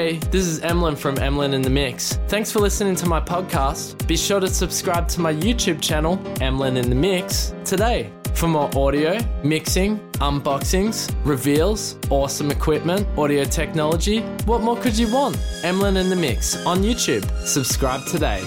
Hey, this is Emlyn from Emlyn in the Mix. Thanks for listening to my podcast. Be sure to subscribe to my YouTube channel, Emlyn in the Mix, today for more audio, mixing, unboxings, reveals, awesome equipment, audio technology. What more could you want? Emlyn in the Mix on YouTube. Subscribe today.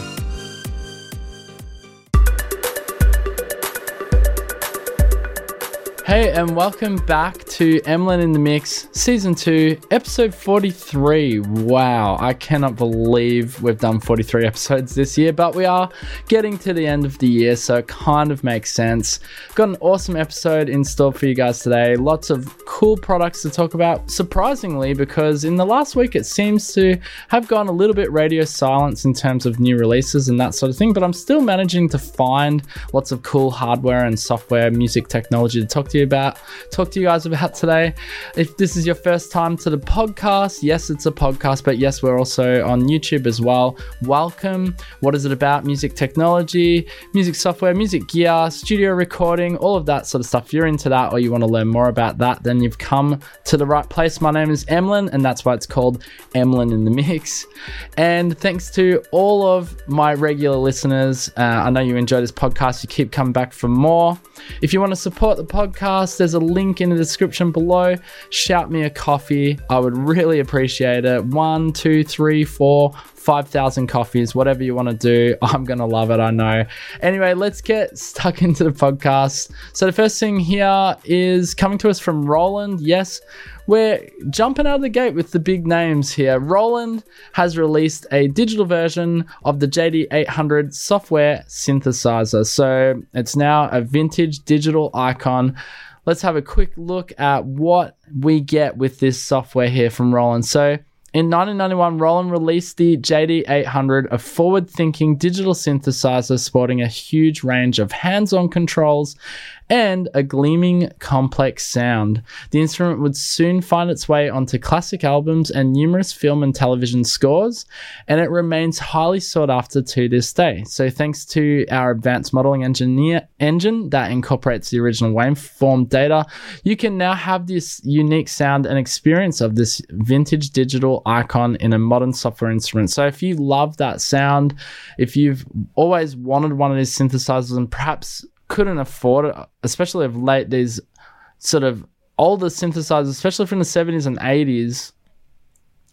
Hey, and welcome back to Emlyn in the Mix, Season 2, Episode 43. Wow, I cannot believe we've done 43 episodes this year, but we are getting to the end of the year, so it kind of makes sense. Got an awesome episode in store for you guys today. Lots of cool products to talk about, surprisingly, because in the last week it seems to have gone a little bit radio silence in terms of new releases and that sort of thing, but I'm still managing to find lots of cool hardware and software, music technology to talk to you about, talk to you guys about today. If this is your first time to the podcast, yes, it's a podcast, but yes, we're also on YouTube as well. Welcome. What is it about? Music technology, music software, music gear, studio recording, all of that sort of stuff. If you're into that or you want to learn more about that, then you've come to the right place. My name is Emlyn, and that's why it's called Emlyn in the Mix. And thanks to all of my regular listeners. Uh, I know you enjoy this podcast. You keep coming back for more. If you want to support the podcast, there's a link in the description below. Shout me a coffee. I would really appreciate it. One, two, three, four, 5,000 coffees, whatever you want to do. I'm going to love it, I know. Anyway, let's get stuck into the podcast. So, the first thing here is coming to us from Roland. Yes, we're jumping out of the gate with the big names here. Roland has released a digital version of the JD800 software synthesizer. So, it's now a vintage digital icon let's have a quick look at what we get with this software here from Roland. So, in 1991, Roland released the JD800, a forward thinking digital synthesizer sporting a huge range of hands on controls and a gleaming, complex sound. The instrument would soon find its way onto classic albums and numerous film and television scores, and it remains highly sought after to this day. So, thanks to our advanced modeling engineer engine that incorporates the original waveform data, you can now have this unique sound and experience of this vintage digital icon in a modern software instrument. So, if you love that sound, if you've always wanted one of these synthesizers and perhaps couldn't afford it, especially of late, these sort of older synthesizers, especially from the 70s and 80s.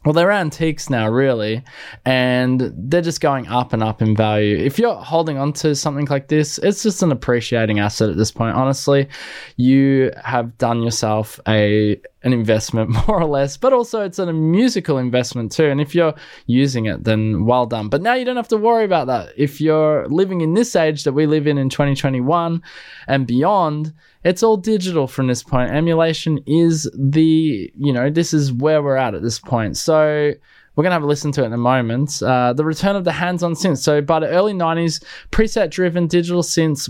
Well, they're antiques now, really, and they're just going up and up in value. If you're holding on to something like this, it's just an appreciating asset at this point. Honestly, you have done yourself a an investment more or less, but also it's a musical investment too. And if you're using it, then well done. But now you don't have to worry about that. If you're living in this age that we live in in 2021 and beyond, it's all digital from this point. Emulation is the, you know, this is where we're at at this point. So we're going to have a listen to it in a moment. Uh, the return of the hands on synths. So, by the early 90s, preset driven digital synths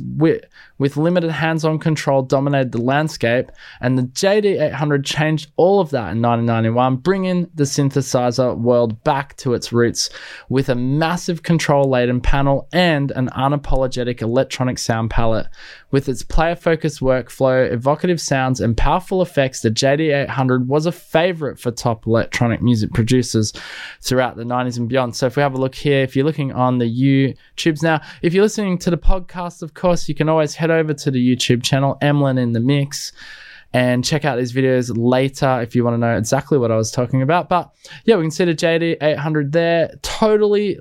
with limited hands on control dominated the landscape, and the JD800 changed all of that in 1991, bringing the synthesizer world back to its roots with a massive control laden panel and an unapologetic electronic sound palette. With its player focused workflow, evocative sounds, and powerful effects, the JD800 was a favorite for top electronic music producers throughout the 90s and beyond. So if we have a look here, if you're looking on the YouTubes now, if you're listening to the podcast, of course, you can always head over to the YouTube channel, Emlyn in the Mix and check out these videos later if you want to know exactly what I was talking about. But yeah, we can see the JD800 there. Totally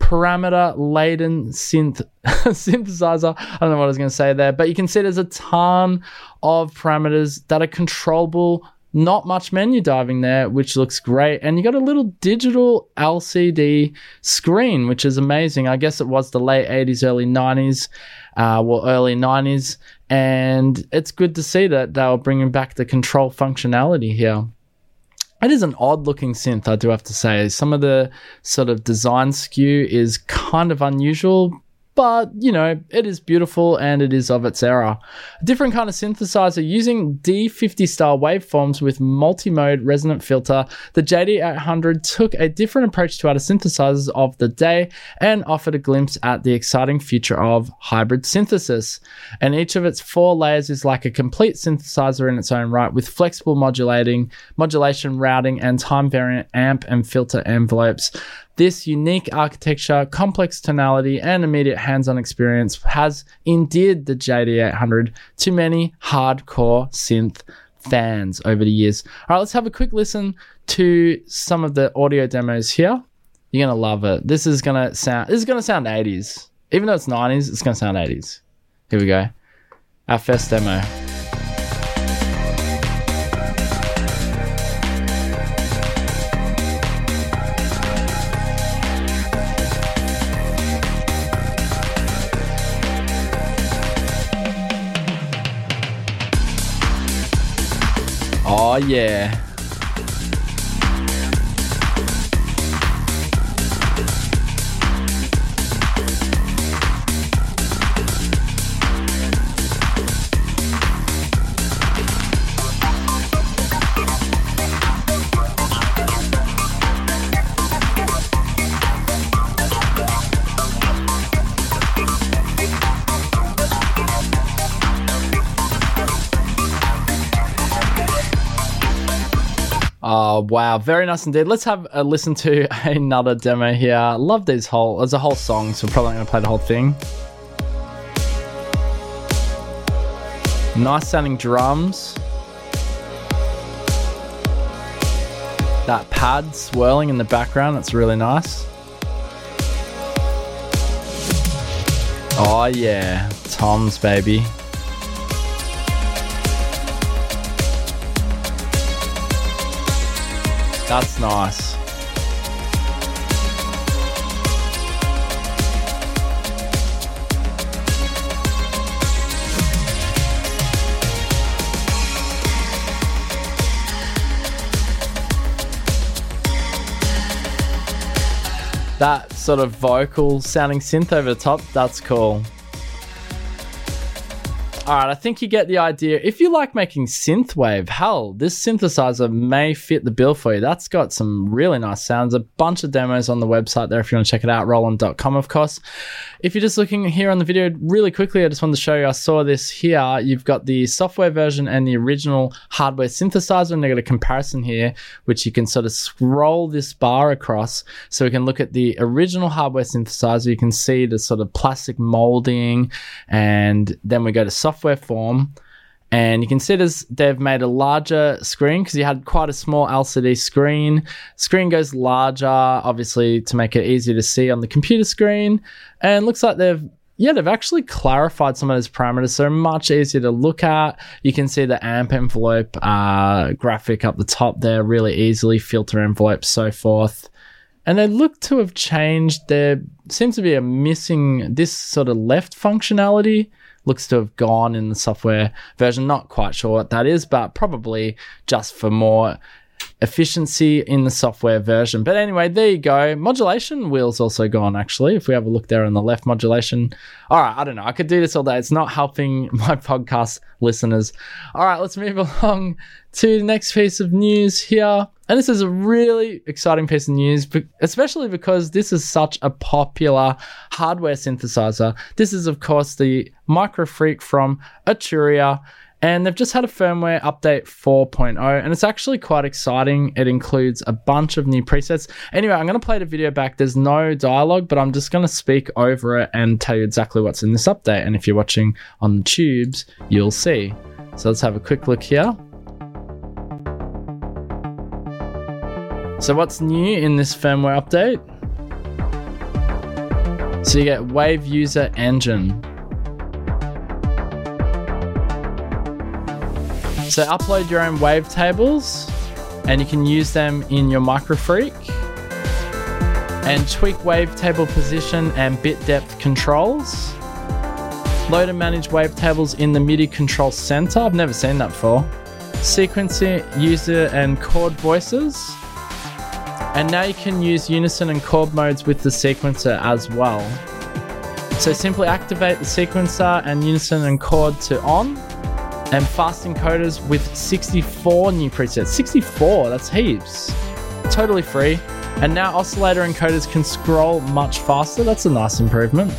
parameter laden synth synthesizer. I don't know what I was going to say there, but you can see there's a ton of parameters that are controllable not much menu diving there, which looks great. And you got a little digital LCD screen, which is amazing. I guess it was the late 80s, early 90s, uh, well, early 90s. And it's good to see that they were bringing back the control functionality here. It is an odd looking synth, I do have to say. Some of the sort of design skew is kind of unusual, but you know, it is beautiful and it is of its era. A different kind of synthesizer using D50 style waveforms with multi mode resonant filter, the JD800 took a different approach to other synthesizers of the day and offered a glimpse at the exciting future of hybrid synthesis. And each of its four layers is like a complete synthesizer in its own right with flexible modulating, modulation, routing, and time variant amp and filter envelopes. This unique architecture, complex tonality, and immediate hands on experience has endeared the JD800 to many hardcore synth fans over the years. All right, let's have a quick listen to some of the audio demos here. You're gonna love it. This is gonna sound. This is gonna sound 80s, even though it's 90s. It's gonna sound 80s. Here we go. Our first demo. Oh, yeah. Wow, very nice indeed. Let's have a listen to another demo here. Love these whole. There's a whole song, so probably not gonna play the whole thing. Nice sounding drums. That pad swirling in the background, that's really nice. Oh yeah, Tom's baby. That's nice. That sort of vocal sounding synth over the top, that's cool. All right, I think you get the idea. If you like making synthwave, hell, this synthesizer may fit the bill for you. That's got some really nice sounds. A bunch of demos on the website there if you want to check it out, roland.com, of course. If you're just looking here on the video really quickly, I just wanted to show you I saw this here. You've got the software version and the original hardware synthesizer, and they've got a comparison here, which you can sort of scroll this bar across. So we can look at the original hardware synthesizer. You can see the sort of plastic molding, and then we go to software software form. And you can see this, they've made a larger screen because you had quite a small LCD screen. Screen goes larger, obviously, to make it easier to see on the computer screen. And looks like they've yeah, they've actually clarified some of those parameters, so much easier to look at. You can see the amp envelope uh, graphic up the top there really easily, filter envelope, so forth. And they look to have changed. There seems to be a missing this sort of left functionality looks to have gone in the software version. Not quite sure what that is, but probably just for more efficiency in the software version. But anyway, there you go. Modulation wheel's also gone actually. If we have a look there on the left, modulation. All right, I don't know. I could do this all day. It's not helping my podcast listeners. All right, let's move along to the next piece of news here. And this is a really exciting piece of news, especially because this is such a popular hardware synthesizer. This is, of course, the Microfreak from Arturia. And they've just had a firmware update 4.0, and it's actually quite exciting. It includes a bunch of new presets. Anyway, I'm going to play the video back. There's no dialogue, but I'm just going to speak over it and tell you exactly what's in this update. And if you're watching on the tubes, you'll see. So let's have a quick look here. So, what's new in this firmware update? So, you get Wave User Engine. So upload your own wavetables and you can use them in your Microfreak and tweak wavetable position and bit depth controls. Load and manage wavetables in the MIDI control center. I've never seen that before. Sequencing user and chord voices. And now you can use unison and chord modes with the sequencer as well. So simply activate the sequencer and unison and chord to on and fast encoders with 64 new presets. 64, that's heaps. Totally free. And now oscillator encoders can scroll much faster. That's a nice improvement.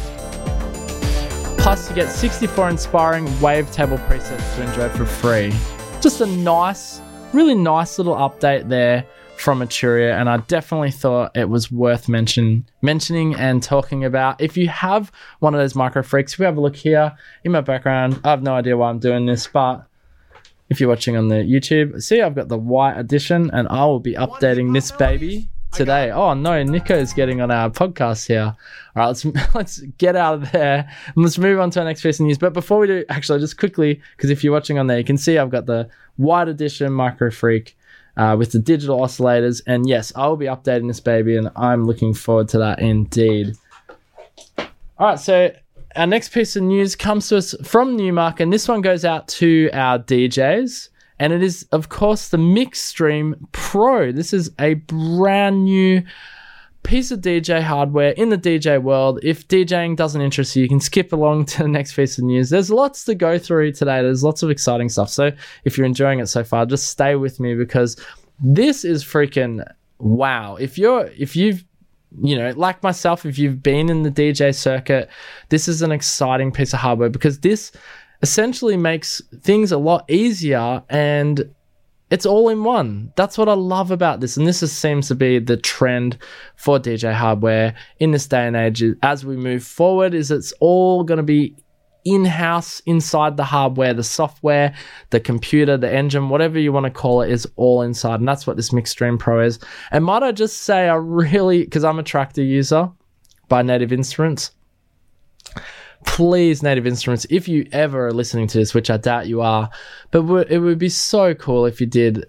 Plus, you get 64 inspiring wavetable presets to enjoy for free. Just a nice, really nice little update there from Arturia, and I definitely thought it was worth mention, mentioning and talking about. If you have one of those micro freaks, if we have a look here in my background, I have no idea why I'm doing this, but if you're watching on the YouTube, see I've got the white edition, and I will be updating this baby today. Oh no, Nico's getting on our podcast here. All right, let's let's get out of there and let's move on to our next piece of news. But before we do, actually, just quickly, because if you're watching on there, you can see I've got the white edition Micro Freak uh, with the digital oscillators. And yes, I will be updating this baby, and I'm looking forward to that indeed. All right, so our next piece of news comes to us from Numark, and this one goes out to our DJs. And it is, of course, the Mixstream Pro. This is a brand new piece of DJ hardware in the DJ world. If DJing doesn't interest you, you can skip along to the next piece of news. There's lots to go through today. There's lots of exciting stuff. So if you're enjoying it so far, just stay with me because this is freaking wow. If you're if you've you know, like myself, if you've been in the DJ circuit, this is an exciting piece of hardware because this essentially makes things a lot easier and it's all in one. That's what I love about this. And this is, seems to be the trend for DJ hardware in this day and age as we move forward is it's all going to be in-house inside the hardware, the software, the computer, the engine, whatever you want to call it is all inside. And that's what this Mixstream Pro is. And might I just say I really because I'm a tractor user by Native Instruments please native instruments if you ever are listening to this which i doubt you are but it would be so cool if you did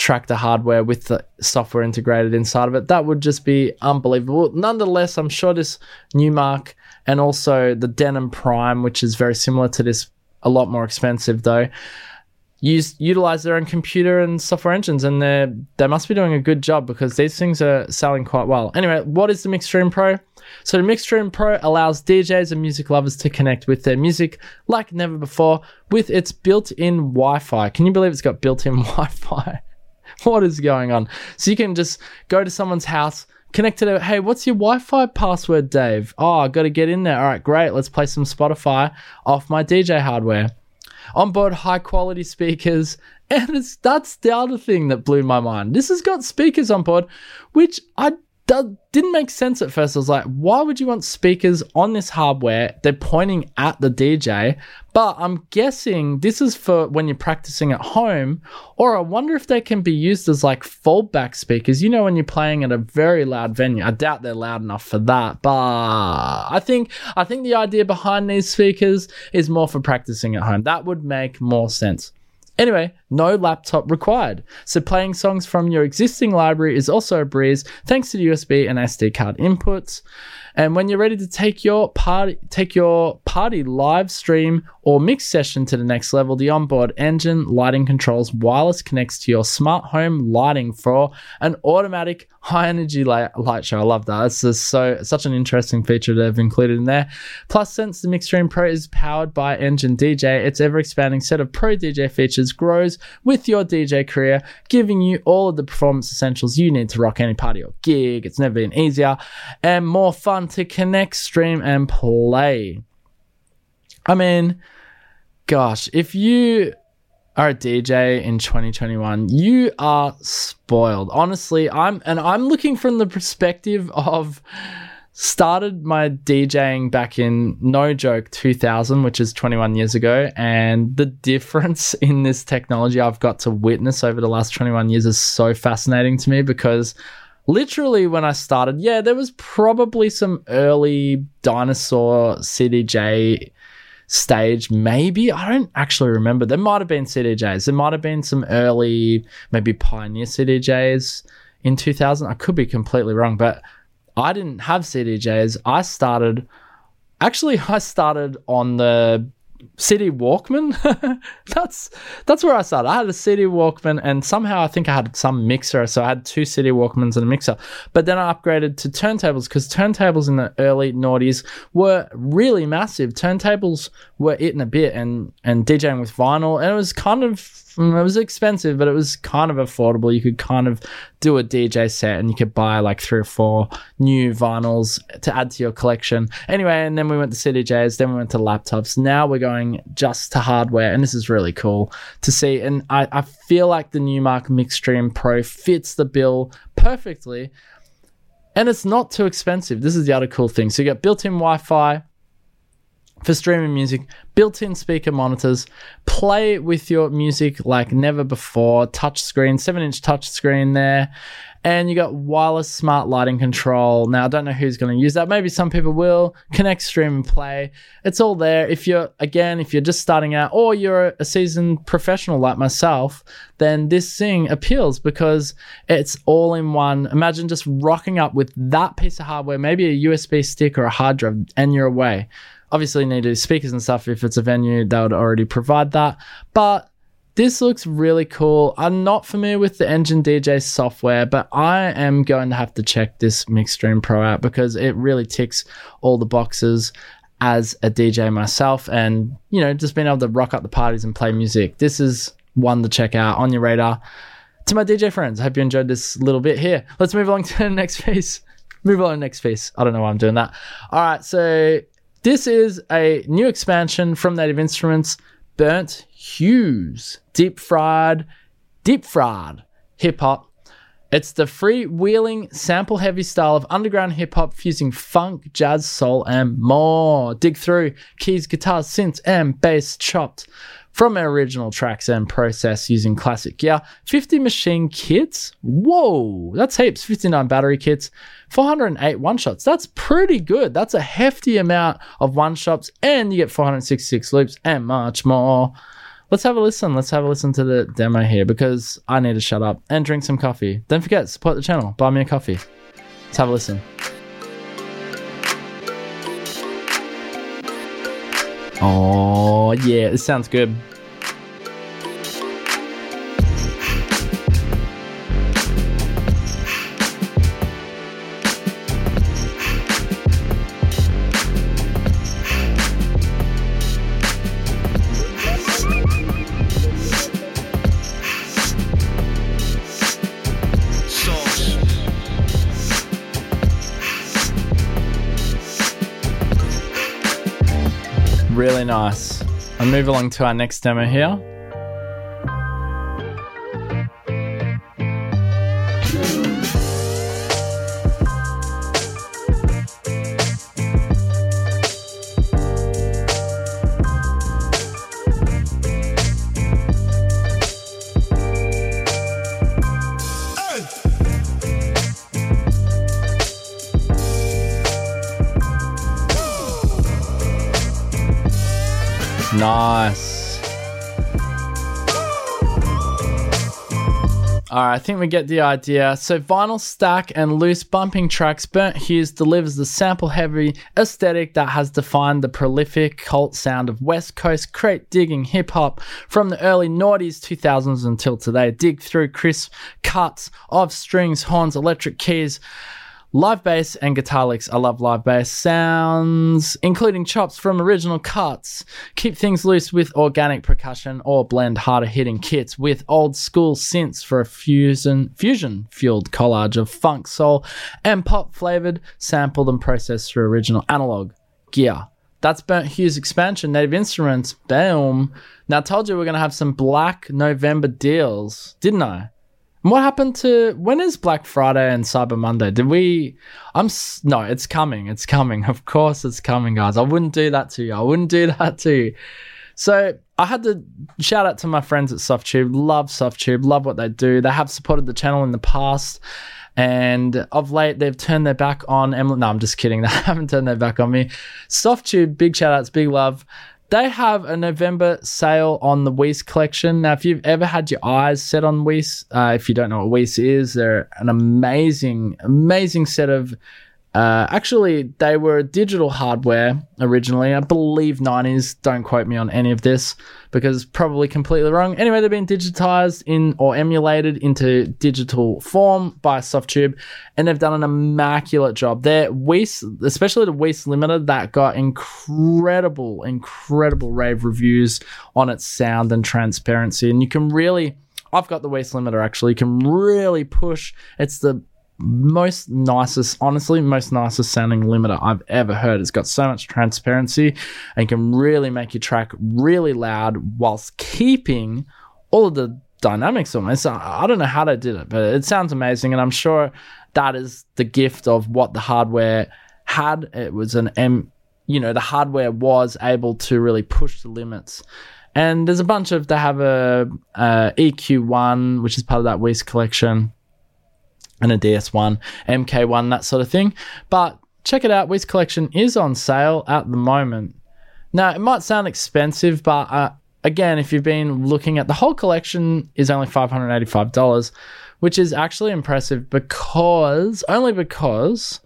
track the hardware with the software integrated inside of it. That would just be unbelievable. Nonetheless i'm sure this Numark and also the Denon Prime which is very similar to this a lot more expensive though use utilize their own computer and software engines and they they must be doing a good job because these things are selling quite well. Anyway what is the mixstream pro so the Pro allows DJs and music lovers to connect with their music like never before with its built-in Wi-Fi. Can you believe it's got built-in Wi-Fi? what is going on? So you can just go to someone's house, connect to it. Hey, what's your Wi-Fi password, Dave? Oh, I got to get in there. All right, great. Let's play some Spotify off my DJ hardware. Onboard high quality speakers, and it's that's the other thing that blew my mind. This has got speakers on board, which I didn't make sense at first. I was like, why would you want speakers on this hardware? They're pointing at the DJ, but I'm guessing this is for when you're practicing at home, or I wonder if they can be used as like foldback speakers. You know, when you're playing at a very loud venue. I doubt they're loud enough for that, but I think I think the idea behind these speakers is more for practicing at home. That would make more sense. Anyway, no laptop required. So playing songs from your existing library is also a breeze thanks to the USB and SD card inputs. And when you're ready to take your party take your party live stream or mix session to the next level, the onboard engine lighting controls wireless connects to your smart home lighting for an automatic high energy light, light show. I love that. It's just so such an interesting feature they've included in there. Plus, since the Mixstream Pro is powered by Engine DJ, its ever expanding set of Pro DJ features grows with your DJ career, giving you all of the performance essentials you need to rock any party or gig. It's never been easier and more fun to connect, stream, and play. I mean, gosh, if you are a DJ in 2021, you are spoiled. Honestly, I'm and I'm looking from the perspective of started my DJing back in no joke 2000, which is 21 years ago, and the difference in this technology I've got to witness over the last 21 years is so fascinating to me because literally when I started, yeah, there was probably some early dinosaur CDJ stage, maybe. I don't actually remember. There might have been CDJs. There might have been some early, maybe Pioneer CDJs in 2000. I could be completely wrong, but I didn't have CDJs. I started, actually, I started on the CD Walkman. that's that's where I started. I had a CD Walkman, and somehow I think I had some mixer, so I had two CD Walkmans and a mixer. But then I upgraded to turntables because turntables in the early noughties were really massive. Turntables were it in a bit, and and DJing with vinyl, and it was kind of Mm, it was expensive, but it was kind of affordable. You could kind of do a DJ set and you could buy like three or four new vinyls to add to your collection. Anyway, and then we went to CDJs, then we went to laptops. Now we're going just to hardware, and this is really cool to see. And I, I feel like the Numark Mixstream Pro fits the bill perfectly. And it's not too expensive. This is the other cool thing. So you got built in Wi Fi for streaming music, built in speaker monitors, play with your music like never before, touch screen, 7 inch touch screen there. And you got wireless smart lighting control. Now, I don't know who's going to use that. Maybe some people will. Connect, stream, and play. It's all there. If you're, again, if you're just starting out or you're a seasoned professional like myself, then this thing appeals because it's all in one. Imagine just rocking up with that piece of hardware, maybe a USB stick or a hard drive, and you're away obviously need to speakers and stuff if it's a venue they would already provide that but this looks really cool. I'm not familiar with the engine dj software but i am going to have to check this mixstream pro out because it really ticks all the boxes as a dj myself and you know just being able to rock up the parties and play music. This is one to check out on your radar. To my dj friends i hope you enjoyed this little bit here. Let's move along to the next piece. Move on to the next piece. I don't know why i'm doing that. All right so this is a new expansion from Native Instruments, Burnt Hues, deep fried, deep fried hip hop. It's the freewheeling, sample heavy style of underground hip hop fusing funk, jazz, soul, and more. Dig through keys, guitars, synths, and bass chopped from our original tracks and process using classic gear. 50 machine kits. Whoa, that's heaps. 59 battery kits. 408 one shots. That's pretty good. That's a hefty amount of one shots, and you get 466 loops and much more. Let's have a listen. Let's have a listen to the demo here because I need to shut up and drink some coffee. Don't forget, support the channel. Buy me a coffee. Let's have a listen. Oh, yeah, it sounds good. Nice. I'll move along to our next demo here. Nice. Alright, I think we get the idea. So, vinyl stack and loose bumping tracks, Burnt Hues delivers the sample heavy aesthetic that has defined the prolific cult sound of West Coast crate digging hip hop from the early noughties, 2000s until today. Dig through crisp cuts of strings, horns, electric keys Live bass and guitar licks. I love live bass sounds, including chops from original cuts. Keep things loose with organic percussion or blend harder hitting kits with old school synths for a fusion fusion fueled collage of funk, soul, and pop flavored, sampled and processed through original analog gear. That's Burnt Hues expansion, Native Instruments. Boom. Now I told you we're gonna have some Black November deals, didn't I? What happened to when is Black Friday and Cyber Monday? Did we? I'm no, it's coming. It's coming. Of course, it's coming, guys. I wouldn't do that to you. I wouldn't do that to you. So I had to shout out to my friends at Softube. Love Softube. Love what they do. They have supported the channel in the past. And of late, they've turned their back on Emlyn. No, I'm just kidding. They haven't turned their back on me. Softube, big shout outs, big love. They have a November sale on the Weiss collection. Now, if you've ever had your eyes set on Weiss, uh, if you don't know what Weiss is, they're an amazing, amazing set of Uh, actually, they were digital hardware originally. I believe 90s. Don't quote me on any of this because probably completely wrong. Anyway, they've been digitized in or emulated into digital form by Softube, and they've done an immaculate job. Their Weiss, especially the Weiss Limiter, that got incredible, incredible rave reviews on its sound and transparency, and you can really. I've got the Weiss limiter actually. You can really push. It's the most nicest, honestly, most nicest sounding limiter I've ever heard. It's got so much transparency and can really make your track really loud whilst keeping all of the dynamics almost. I don't know how they did it, but it sounds amazing. And I'm sure that is the gift of what the hardware had. It was an M, you know, the hardware was able to really push the limits. And there's a bunch of, they have a, a EQ1, which is part of that Weiss collection and a DS1, MK1, that sort of thing. But check it out, Weiss Collection is on sale at the moment. Now, it might sound expensive, but uh, again, if you've been looking at the whole collection is only $585, which is actually impressive because only because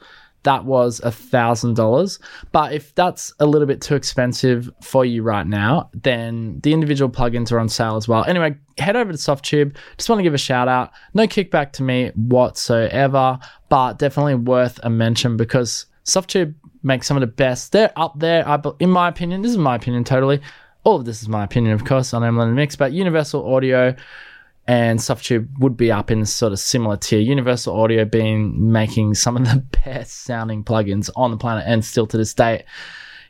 that was a thousand dollars. But if that's a little bit too expensive for you right now, then the individual plugins are on sale as well. Anyway, head over to Softube. Just want to give a shout out. No kickback to me whatsoever, but definitely worth a mention because Softube makes some of the best. They're up there, in my opinion. This is my opinion totally. All of this is my opinion, of course, on Emlyn Mix, but Universal Audio and Softube would be up in sort of similar tier. Universal Audio being making some of the best sounding plugins on the planet and still to this date,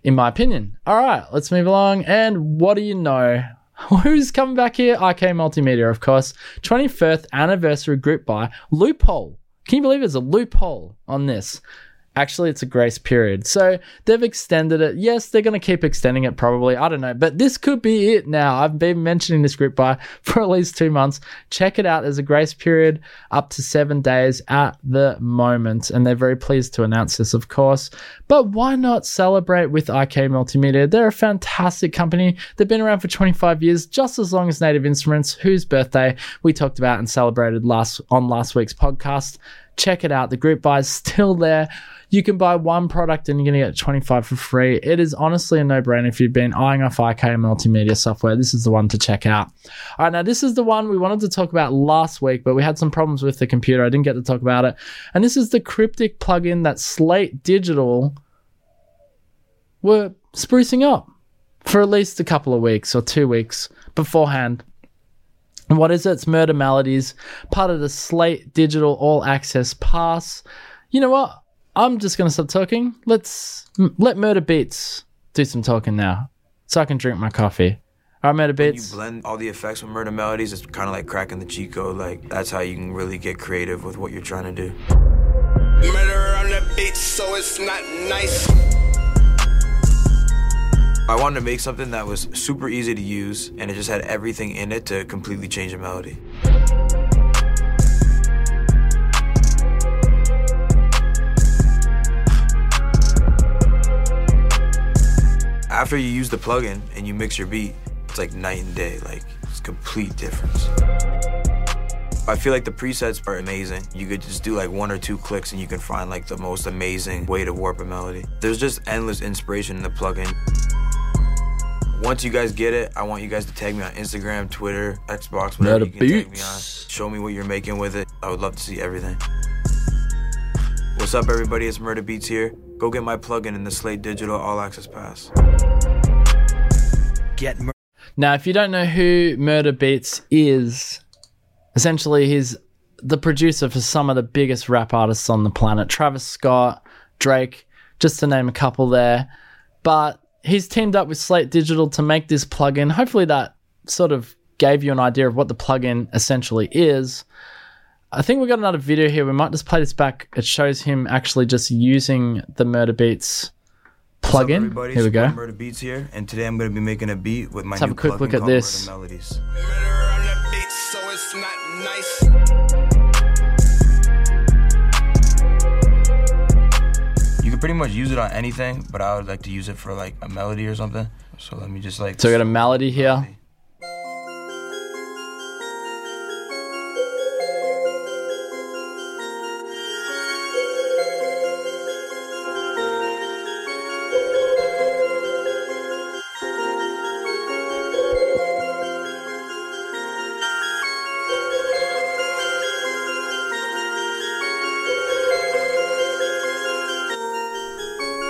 in my opinion. All right, let's move along. And what do you know? Who's coming back here? IK Multimedia, of course. 25th anniversary group buy Loophole. Can you believe there's a loophole on this? Actually, it's a grace period. So they've extended it. Yes, they're going to keep extending it probably. I don't know. But this could be it now. I've been mentioning this group buy for at least two months. Check it out. There's a grace period up to seven days at the moment. And they're very pleased to announce this, of course. But why not celebrate with IK Multimedia? They're a fantastic company. They've been around for 25 years, just as long as Native Instruments, whose birthday we talked about and celebrated last on last week's podcast. Check it out. The group buy is still there. You can buy one product and you're going to get 25 for free. It is honestly a no brainer if you've been eyeing off IK multimedia software. This is the one to check out. All right, now this is the one we wanted to talk about last week, but we had some problems with the computer. I didn't get to talk about it. And this is the Cryptic plugin that Slate Digital were sprucing up for at least a couple of weeks or two weeks beforehand. And what is it? It's Murda Melodies, part of the Slate Digital All Access Pass. You know what? I'm just gonna stop talking. Let's let Murda Beatz do some talking now, so I can drink my coffee. All right, Murda Beatz. You blend all the effects with Murda Melodies. It's kind of like cracking the cheat code. Like that's how you can really get creative with what you're trying to do. Murder on the beat, so it's not nice. I wanted to make something that was super easy to use, and it just had everything in it to completely change a melody. after you use the plugin and you mix your beat, it's like night and day. Like it's complete difference. I feel like the presets are amazing. You could just do like one or two clicks and you can find like the most amazing way to warp a melody. There's just endless inspiration in the plugin. Once you guys get it, I want you guys to tag me on Instagram, Twitter, Xbox, whatever you can tag me on. Show me what you're making with it. I would love to see everything. What's up, everybody? It's Murda Beatz here. Go get my plugin in the Slate Digital All Access Pass. Get mur- now, if you don't know who Murda Beatz is, essentially he's the producer for some of the biggest rap artists on the planet Travis Scott, Drake, just to name a couple there. But he's teamed up with Slate Digital to make this plugin. Hopefully, that sort of gave you an idea of what the plugin essentially is. I think we've got another video here. We might just play this back. It shows him actually just using the Murda Beatz plugin. Up, here we go. Murda Beatz here, and today I'm going to be making a beat with my Let's have a quick look at this. Melodies. Pretty much use it on anything, but I would like to use it for like a melody or something. So let me just like. So we got a melody here.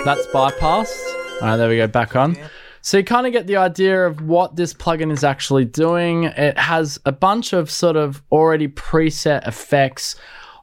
That's bypassed. All right, there we go, back on. So you kind of get the idea of what this plugin is actually doing. It has a bunch of sort of already preset effects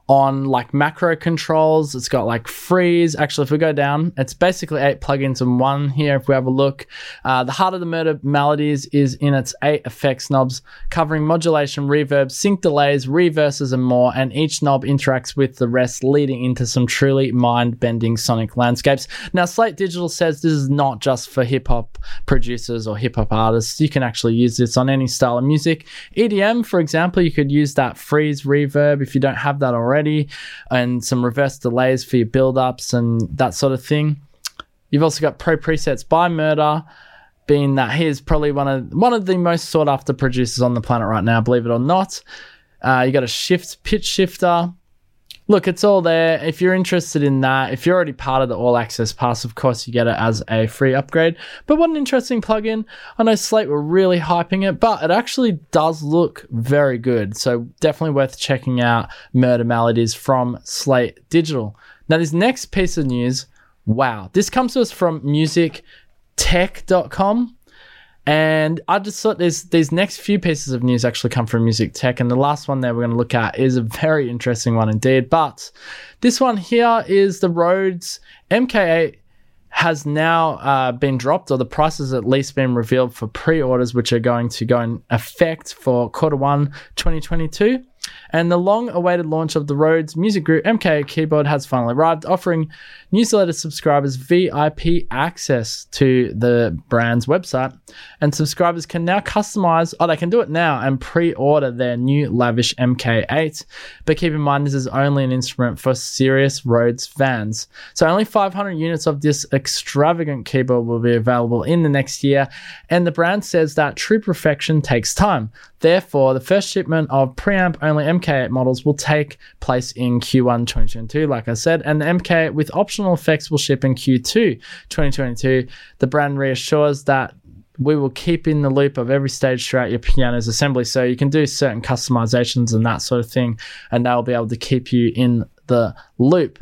on like macro controls. It's got like freeze. Actually, if we go down, it's basically eight plugins in one here. If we have a look, uh, the heart of the Murda Melodies is in its eight effects knobs, covering modulation, reverb, sync delays, reverses, and more. And each knob interacts with the rest, leading into some truly mind bending sonic landscapes. Now, Slate Digital says this is not just for hip hop producers or hip hop artists. You can actually use this on any style of music. EDM, for example, you could use that freeze reverb if you don't have that already already, and some reverse delays for your build ups and that sort of thing. You've also got pro presets by Murda, being that he is probably one of one of the most sought after producers on the planet right now, believe it or not. Uh, you got a shift pitch shifter, look, it's all there. If you're interested in that, if you're already part of the All Access Pass, of course, you get it as a free upgrade. But what an interesting plugin. I know Slate were really hyping it, but it actually does look very good. So definitely worth checking out Murda Melodies from Slate Digital. Now, this next piece of news, wow, this comes to us from musictech.com. And I just thought these these next few pieces of news actually come from Music Tech, and the last one that we're going to look at is a very interesting one indeed. But this one here is the Rhodes MK8 has now uh, been dropped, or the price has at least been revealed for pre-orders, which are going to go in effect for quarter one 2022. And the long awaited launch of the Rhodes Music Group MK keyboard has finally arrived, offering newsletter subscribers VIP access to the brand's website. And subscribers can now customize, oh, they can do it now and pre order their new lavish MK8. But keep in mind, this is only an instrument for serious Rhodes fans. So only 500 units of this extravagant keyboard will be available in the next year. And the brand says that true perfection takes time. Therefore, the first shipment of preamp only MK8 models will take place in Q1 2022, like I said, and the MK8 with optional effects will ship in Q2 2022. The brand reassures that we will keep in the loop of every stage throughout your piano's assembly so you can do certain customizations and that sort of thing, and they'll be able to keep you in the loop.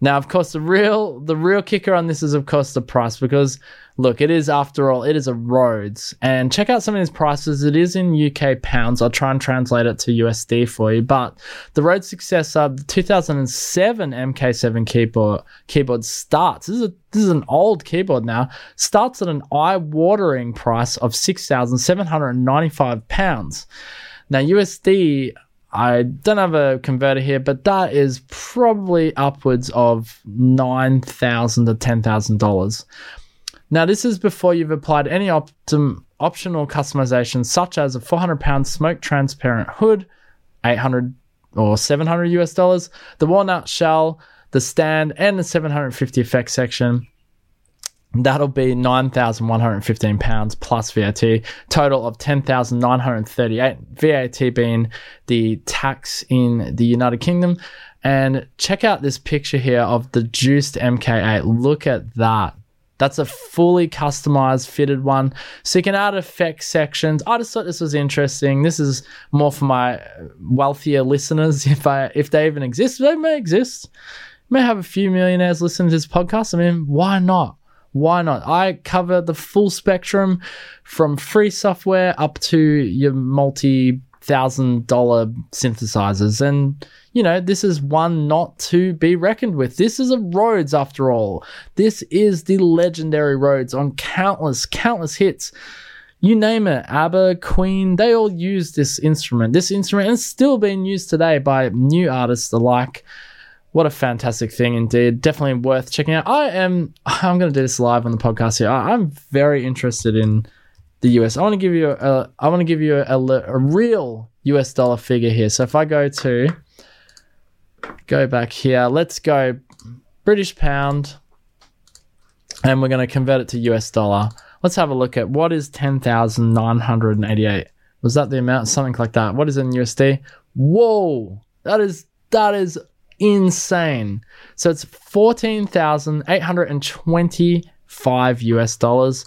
Now, of course, the real the real kicker on this is of course the price because look, it is after all, it is a Rhodes. And check out some of these prices. It is in UK pounds. I'll try and translate it to USD for you. But the Rhodes successor, the 2007 MK7 keyboard keyboard starts. This is a, this is an old keyboard now. Starts at an eye-watering price of six thousand seven hundred ninety-five pounds. Now USD I don't have a converter here, but that is probably upwards of nine thousand to ten thousand dollars. Now, this is before you've applied any optim- optional customizations, such as a 400 pound smoke transparent hood, 800 or 700 US dollars, the walnut shell, the stand, and the 750 effects section. That'll be nine thousand one hundred fifteen pounds plus VAT. Total of ten thousand nine hundred thirty-eight. VAT being the tax in the United Kingdom. And check out this picture here of the juiced MK8. Look at that. That's a fully customized, fitted one. So you can add effect sections. I just thought this was interesting. This is more for my wealthier listeners, if I if they even exist. They may exist. May have a few millionaires listening to this podcast. I mean, why not? Why not? I cover the full spectrum from free software up to your multi thousand dollar synthesizers. And, you know, this is one not to be reckoned with. This is a Rhodes after all. This is the legendary Rhodes on countless, countless hits. You name it, ABBA, Queen, they all use this instrument. This instrument is still being used today by new artists alike. What a fantastic thing indeed. Definitely worth checking out. I am I'm going to do this live on the podcast here. I, I'm very interested in the US. I want to give you a I want to give you a, a, a real US dollar figure here. So if I go to go back here, let's go British pound and we're going to convert it to US dollar. Let's have a look at what is 10,988. Was that the amount something like that? What is in USD? Whoa. That is that is insane. So it's 14,825 US dollars.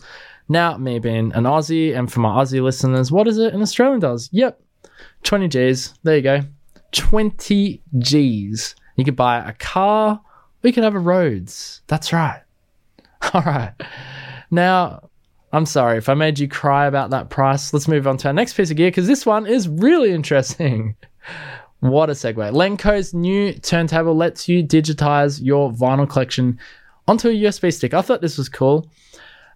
Now, me being an Aussie, and for my Aussie listeners, what is it in Australian dollars? Yep, 20 G's. There you go. 20 G's. You could buy a car, you could have a Rhodes. That's right. All right. Now, I'm sorry if I made you cry about that price. Let's move on to our next piece of gear because this one is really interesting. What a segue. Lenco's new turntable lets you digitize your vinyl collection onto a USB stick. I thought this was cool.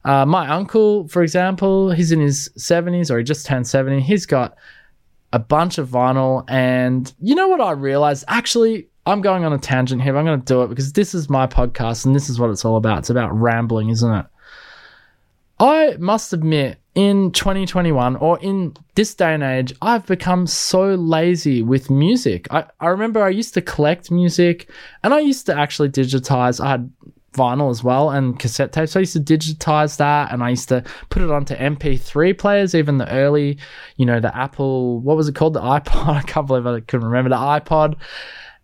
Uh, my uncle, for example, he's in his 70s or he just turned 70. He's got a bunch of vinyl. And you know what I realized? Actually, I'm going on a tangent here. I'm going to do it because this is my podcast and this is what it's all about. It's about rambling, isn't it? I must admit, in 2021 or in this day and age, I've become so lazy with music. I, I remember I used to collect music and I used to actually digitize. I had vinyl as well and cassette tapes. I used to digitize that and I used to put it onto MP3 players, even the early, you know, the Apple, what was it called? The iPod. I can't believe I couldn't remember the iPod.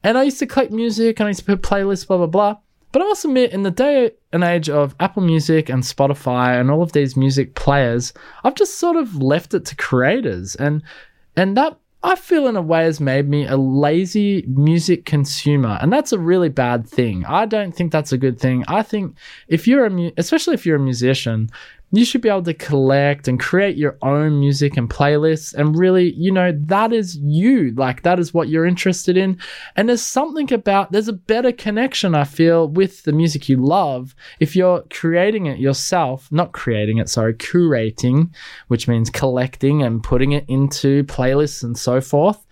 And I used to collect music and I used to put playlists, blah, blah, blah. But I must admit, in the day and age of Apple Music and Spotify and all of these music players, I've just sort of left it to creators. And and that I feel in a way has made me a lazy music consumer, and that's a really bad thing. I don't think that's a good thing. I think if you're a, mu- especially if you're a musician, you should be able to collect and create your own music and playlists and really you know that is you. Like that is what you're interested in. And there's something about there's a better connection i feel with the music you love if you're creating it yourself not creating it sorry curating which means collecting and putting it into playlists and so forth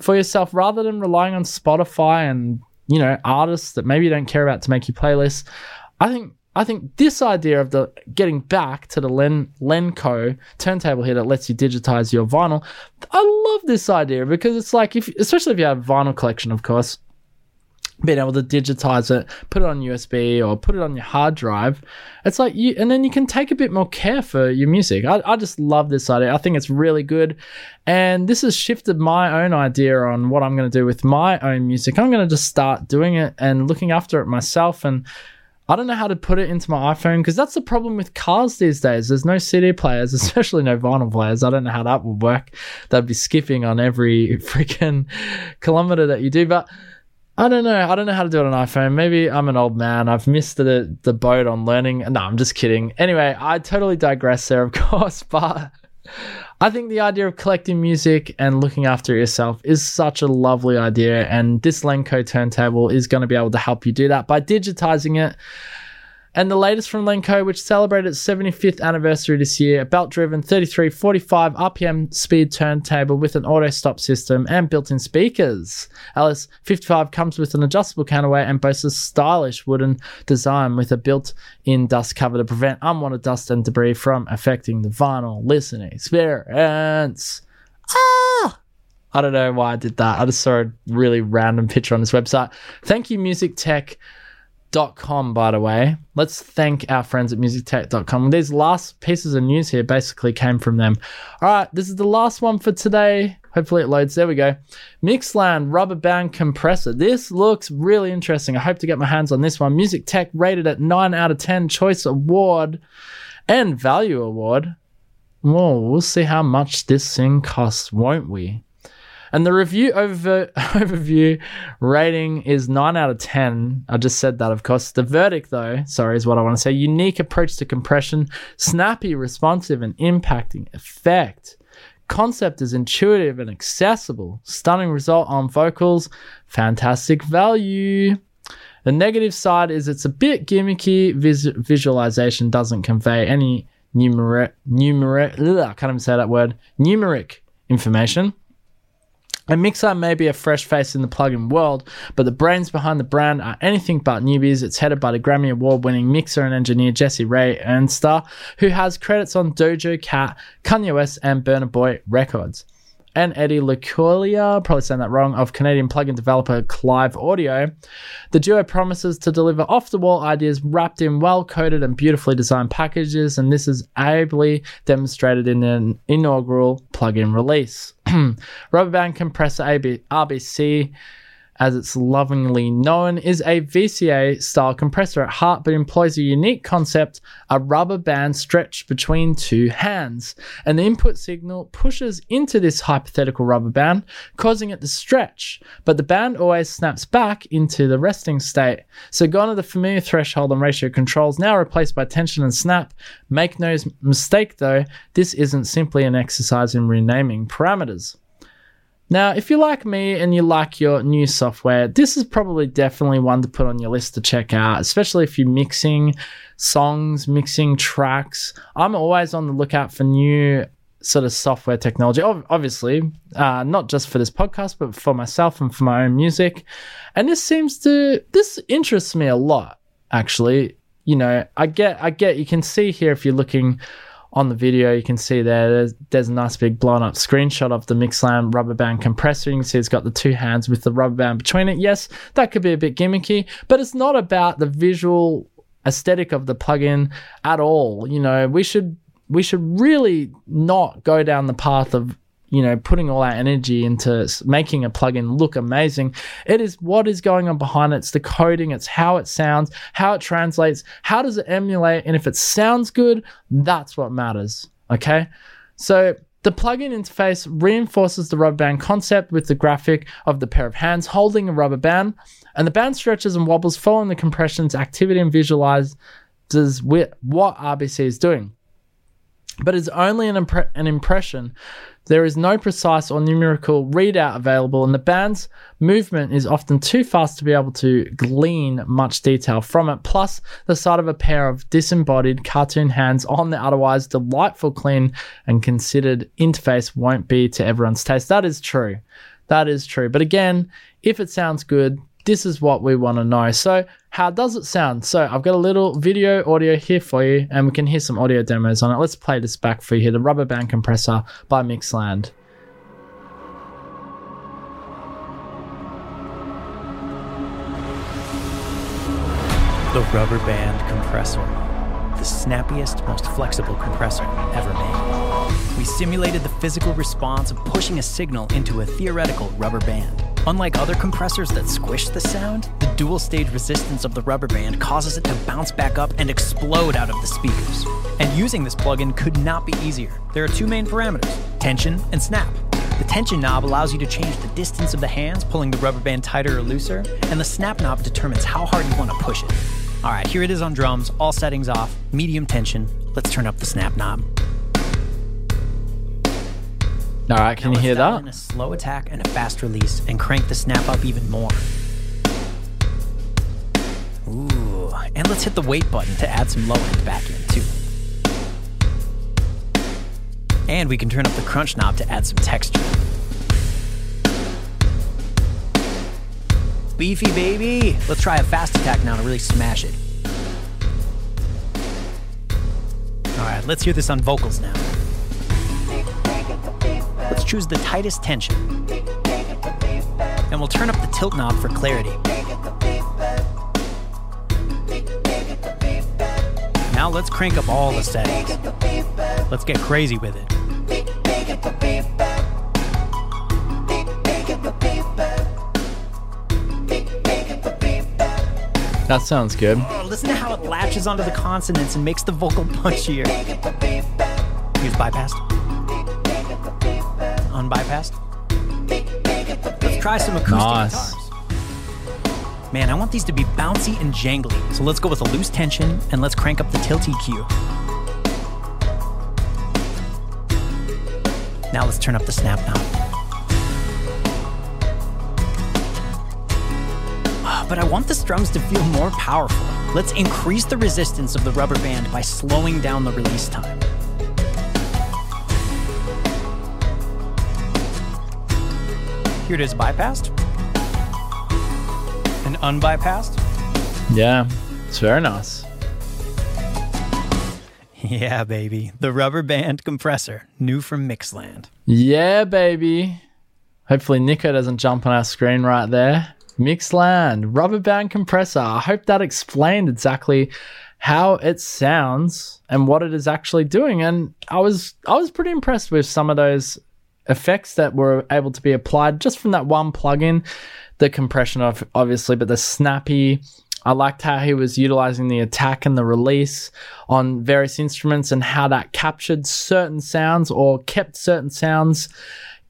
for yourself rather than relying on spotify and you know artists that maybe you don't care about to make your playlists. I think I think this idea of the getting back to the Len Lenco turntable here that lets you digitize your vinyl, I love this idea because it's like if especially if you have vinyl collection, of course, being able to digitize it, put it on USB or put it on your hard drive, it's like you and then you can take a bit more care for your music. I, I just love this idea. I think it's really good. And this has shifted my own idea on what I'm going to do with my own music. I'm going to just start doing it and looking after it myself and I don't know how to put it into my iPhone because that's the problem with cars these days. There's no CD players, especially no vinyl players. I don't know how that would work. That'd be skipping on every freaking kilometer that you do. But I don't know. I don't know how to do it on iPhone. Maybe I'm an old man. I've missed the the boat on learning. No, I'm just kidding. Anyway, I totally digress there, of course. But I think the idea of collecting music and looking after yourself is such a lovely idea, and this Lenco turntable is going to be able to help you do that by digitizing it and the latest from Lenco, which celebrated its 75th anniversary this year, a belt driven 3345 RPM speed turntable with an auto stop system and built in speakers. Alice 55 comes with an adjustable counterweight and boasts a stylish wooden design with a built in dust cover to prevent unwanted dust and debris from affecting the vinyl listening experience. Ah! I don't know why I did that. I just saw a really random picture on this website. Thank you, Music Tech musictech.com, by the way. Let's thank our friends at musictech.com. These last pieces of news here basically came from them. All right, this is the last one for today. Hopefully it loads. There we go. Mixland rubber band compressor. This looks really interesting. I hope to get my hands on this one. Music Tech rated at 9 out of 10 Choice Award and Value Award. Whoa, we'll see how much this thing costs, won't we? And the review over, overview rating is 9 out of 10. I just said that, of course. The verdict, though, sorry, is what I want to say. Unique approach to compression, snappy, responsive, and impacting effect. Concept is intuitive and accessible. Stunning result on vocals. Fantastic value. The negative side is it's a bit gimmicky. Vis- visualization doesn't convey any numeric, numeric, I can't even say that word, numeric information. A mixer may be a fresh face in the plugin world, but the brains behind the brand are anything but newbies. It's headed by the Grammy Award winning mixer and engineer Jesse Ray Ernster, who has credits on Doja Cat, Kanye West, and Burna Boy Records and Eddie LaColia, probably saying that wrong, of Canadian plugin developer Clive Audio. The duo promises to deliver off the wall ideas wrapped in well coded and beautifully designed packages, and this is ably demonstrated in an inaugural plugin release. Rubber band compressor AB, RBC as it's lovingly known, is a VCA style compressor at heart, but employs a unique concept a rubber band stretched between two hands. And the input signal pushes into this hypothetical rubber band, causing it to stretch, but the band always snaps back into the resting state. So, gone are the familiar threshold and ratio controls, now replaced by tension and snap. Make no mistake though, this isn't simply an exercise in renaming parameters. Now, if you like me and you like your new software, this is probably definitely one to put on your list to check out, especially if you're mixing songs, mixing tracks. I'm always on the lookout for new sort of software technology, obviously, uh, not just for this podcast, but for myself and for my own music. And this seems to, this interests me a lot, actually. You know, I get, I get, you can see here if you're looking on the video, you can see there, there's, there's a nice big blown up screenshot of the Mixland rubber band compressor. You can see it's got the two hands with the rubber band between it. Yes, that could be a bit gimmicky, but it's not about the visual aesthetic of the plugin at all. You know, we should we should really not go down the path of you know, putting all our energy into making a plugin look amazing. It is what is going on behind it. It's the coding, it's how it sounds, how it translates, how does it emulate, and if it sounds good, that's what matters. Okay. So the plugin interface reinforces the rubber band concept with the graphic of the pair of hands holding a rubber band, and the band stretches and wobbles following the compression's activity and visualizes what RBC is doing. But it's only an, impre- an impression there is no precise or numerical readout available, and the band's movement is often too fast to be able to glean much detail from it. Plus, the sight of a pair of disembodied cartoon hands on the otherwise delightful, clean, and considered interface won't be to everyone's taste. That is true. That is true. But again, if it sounds good, this is what we want to know. So, how does it sound? So, I've got a little video audio here for you, and we can hear some audio demos on it. Let's play this back for you here the Rubber Band Compressor by Mixland. The Rubber Band Compressor, the snappiest, most flexible compressor ever made. We simulated the physical response of pushing a signal into a theoretical rubber band. Unlike other compressors that squish the sound, the dual stage resistance of the rubber band causes it to bounce back up and explode out of the speakers. And using this plugin could not be easier. There are two main parameters tension and snap. The tension knob allows you to change the distance of the hands, pulling the rubber band tighter or looser, and the snap knob determines how hard you want to push it. All right, here it is on drums, all settings off, medium tension. Let's turn up the snap knob. All right, can now you hear that? In a slow attack and a fast release, and crank the snap up even more. Ooh, and let's hit the weight button to add some low end back in too. And we can turn up the crunch knob to add some texture. Beefy baby! Let's try a fast attack now to really smash it. Alright, let's hear this on vocals now. Let's choose the tightest tension. And we'll turn up the tilt knob for clarity. Now let's crank up all the settings. Let's get crazy with it. That sounds good. Oh, listen to how it latches onto the consonants and makes the vocal punchier. Use bypassed unbypassed? Let's try some acoustic nice. guitars. Man, I want these to be bouncy and jangly, so let's go with a loose tension and let's crank up the tilt EQ. Now let's turn up the snap knob. Ah, but I want the strums to feel more powerful. Let's increase the resistance of the rubber band by slowing down the release time. Is bypassed and unbypassed. Yeah, it's very nice. Yeah, baby. The rubber band compressor, new from Mixland. Yeah, baby. Hopefully, Nico doesn't jump on our screen right there. Mixland, rubber band compressor. I hope that explained exactly how it sounds and what it is actually doing. And I was I was pretty impressed with some of those effects that were able to be applied just from that one plugin. the compression of obviously, but the snappy. I liked how he was utilizing the attack and the release on various instruments and how that captured certain sounds or kept certain sounds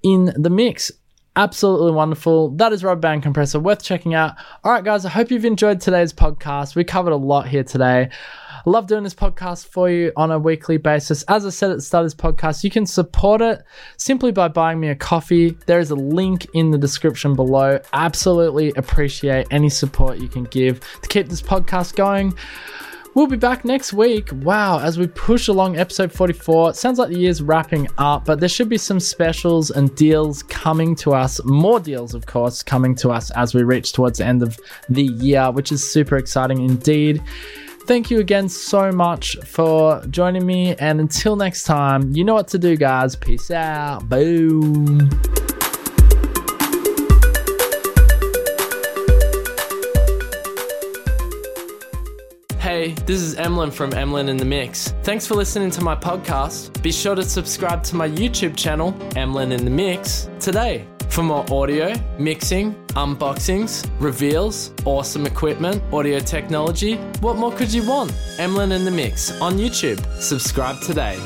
in the mix. Absolutely wonderful. That is Rubber Band Compressor, worth checking out. All right, guys, I hope you've enjoyed today's podcast. We covered a lot here today. I love doing this podcast for you on a weekly basis. As I said at the start of this podcast, you can support it simply by buying me a coffee. There is a link in the description below. Absolutely appreciate any support you can give to keep this podcast going. We'll be back next week. Wow, as we push along episode 44. It sounds like the year's wrapping up, but there should be some specials and deals coming to us. More deals, of course, coming to us as we reach towards the end of the year, which is super exciting indeed. Thank you again so much for joining me. And until next time, you know what to do, guys. Peace out. Boom. Hey, this is Emlyn from Emlyn in the Mix. Thanks for listening to my podcast. Be sure to subscribe to my YouTube channel, Emlyn in the Mix, today. For more audio, mixing, unboxings, reveals, awesome equipment, audio technology, what more could you want? Emlyn in the Mix on YouTube. Subscribe today.